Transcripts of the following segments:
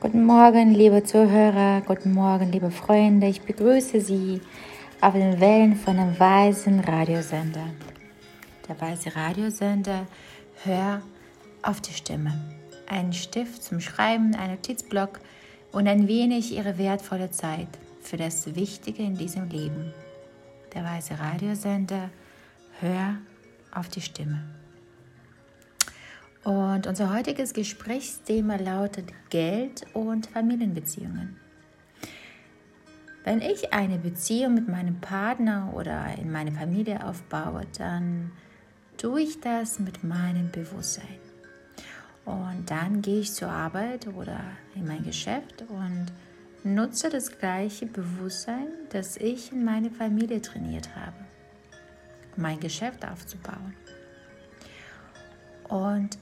Guten Morgen, liebe Zuhörer, guten Morgen, liebe Freunde. Ich begrüße Sie auf den Wellen von einem weisen Radiosender. Der weise Radiosender Hör auf die Stimme. Ein Stift zum Schreiben, ein Notizblock und ein wenig Ihre wertvolle Zeit für das Wichtige in diesem Leben. Der weise Radiosender Hör auf die Stimme. Und unser heutiges Gesprächsthema lautet Geld und Familienbeziehungen. Wenn ich eine Beziehung mit meinem Partner oder in meiner Familie aufbaue, dann tue ich das mit meinem Bewusstsein. Und dann gehe ich zur Arbeit oder in mein Geschäft und nutze das gleiche Bewusstsein, das ich in meine Familie trainiert habe, mein Geschäft aufzubauen. Und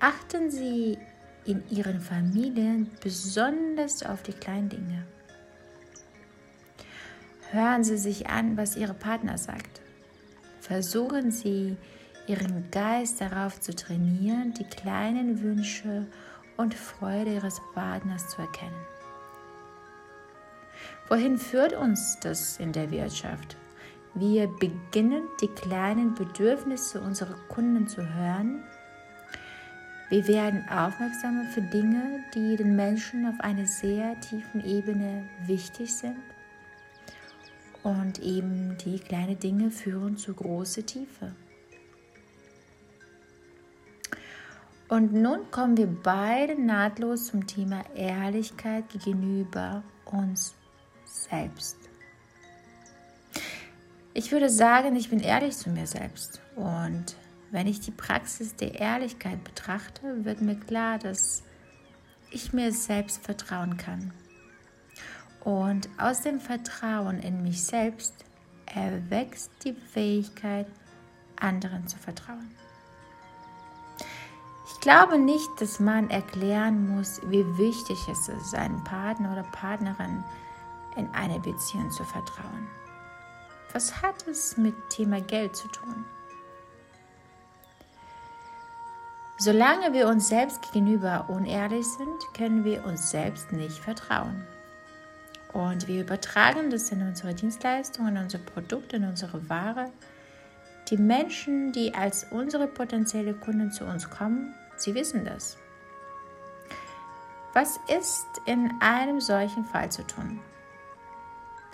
achten Sie in Ihren Familien besonders auf die kleinen Dinge. Hören Sie sich an, was Ihr Partner sagt. Versuchen Sie, Ihren Geist darauf zu trainieren, die kleinen Wünsche und Freude Ihres Partners zu erkennen. Wohin führt uns das in der Wirtschaft? Wir beginnen, die kleinen Bedürfnisse unserer Kunden zu hören wir werden aufmerksamer für Dinge, die den Menschen auf einer sehr tiefen Ebene wichtig sind. Und eben die kleinen Dinge führen zu großer Tiefe. Und nun kommen wir beide nahtlos zum Thema Ehrlichkeit gegenüber uns selbst. Ich würde sagen, ich bin ehrlich zu mir selbst und wenn ich die Praxis der Ehrlichkeit betrachte, wird mir klar, dass ich mir selbst vertrauen kann. Und aus dem Vertrauen in mich selbst erwächst die Fähigkeit, anderen zu vertrauen. Ich glaube nicht, dass man erklären muss, wie wichtig es ist, seinem Partner oder Partnerin in einer Beziehung zu vertrauen. Was hat es mit Thema Geld zu tun? Solange wir uns selbst gegenüber unehrlich sind, können wir uns selbst nicht vertrauen. Und wir übertragen das in unsere Dienstleistungen, in unsere Produkte, in unsere Ware. Die Menschen, die als unsere potenzielle Kunden zu uns kommen, sie wissen das. Was ist in einem solchen Fall zu tun?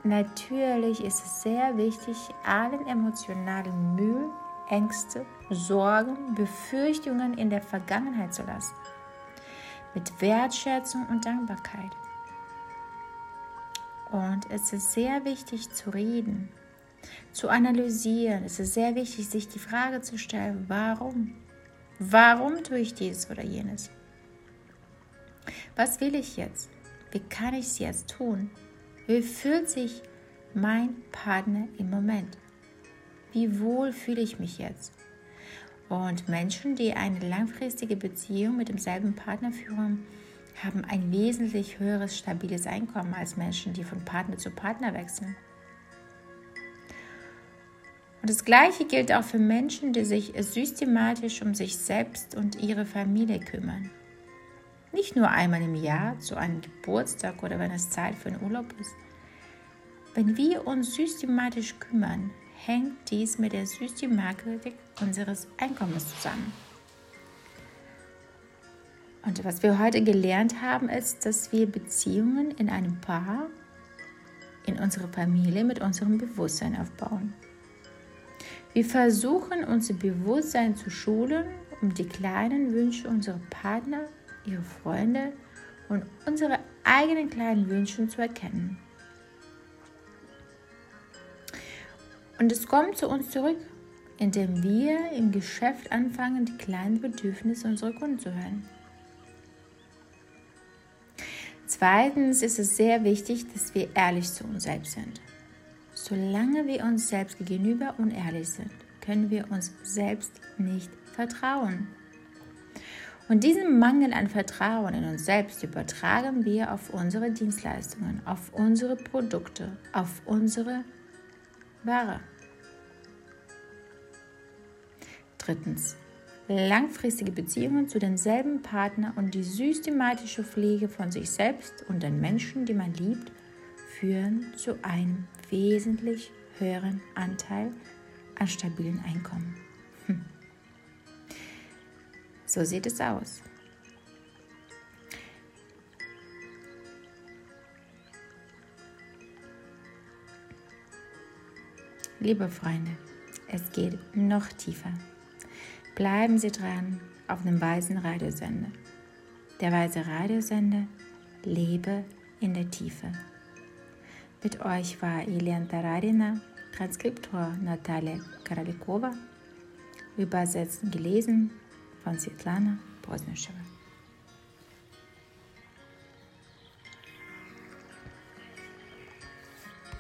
Natürlich ist es sehr wichtig, allen emotionalen Müll Ängste, Sorgen, Befürchtungen in der Vergangenheit zu lassen. Mit Wertschätzung und Dankbarkeit. Und es ist sehr wichtig zu reden, zu analysieren. Es ist sehr wichtig, sich die Frage zu stellen, warum? Warum tue ich dies oder jenes? Was will ich jetzt? Wie kann ich es jetzt tun? Wie fühlt sich mein Partner im Moment? Wie wohl fühle ich mich jetzt? Und Menschen, die eine langfristige Beziehung mit demselben Partner führen, haben ein wesentlich höheres stabiles Einkommen als Menschen, die von Partner zu Partner wechseln. Und das Gleiche gilt auch für Menschen, die sich systematisch um sich selbst und ihre Familie kümmern. Nicht nur einmal im Jahr zu einem Geburtstag oder wenn es Zeit für einen Urlaub ist. Wenn wir uns systematisch kümmern, hängt dies mit der Systematik unseres Einkommens zusammen. Und was wir heute gelernt haben, ist, dass wir Beziehungen in einem Paar, in unserer Familie mit unserem Bewusstsein aufbauen. Wir versuchen, unser Bewusstsein zu schulen, um die kleinen Wünsche unserer Partner, ihrer Freunde und unsere eigenen kleinen Wünsche zu erkennen. Und es kommt zu uns zurück, indem wir im Geschäft anfangen, die kleinen Bedürfnisse unserer Kunden zu hören. Zweitens ist es sehr wichtig, dass wir ehrlich zu uns selbst sind. Solange wir uns selbst gegenüber unehrlich sind, können wir uns selbst nicht vertrauen. Und diesen Mangel an Vertrauen in uns selbst übertragen wir auf unsere Dienstleistungen, auf unsere Produkte, auf unsere Ware. Drittens, langfristige Beziehungen zu demselben Partner und die systematische Pflege von sich selbst und den Menschen, die man liebt, führen zu einem wesentlich höheren Anteil an stabilen Einkommen. Hm. So sieht es aus. Liebe Freunde, es geht noch tiefer. Bleiben Sie dran auf dem Weisen Radiosender. Der Weise Radiosender lebe in der Tiefe. Mit euch war Elian Taradina, Transkriptor Natalia Karalikova, übersetzt und gelesen von Svetlana Posneschewa.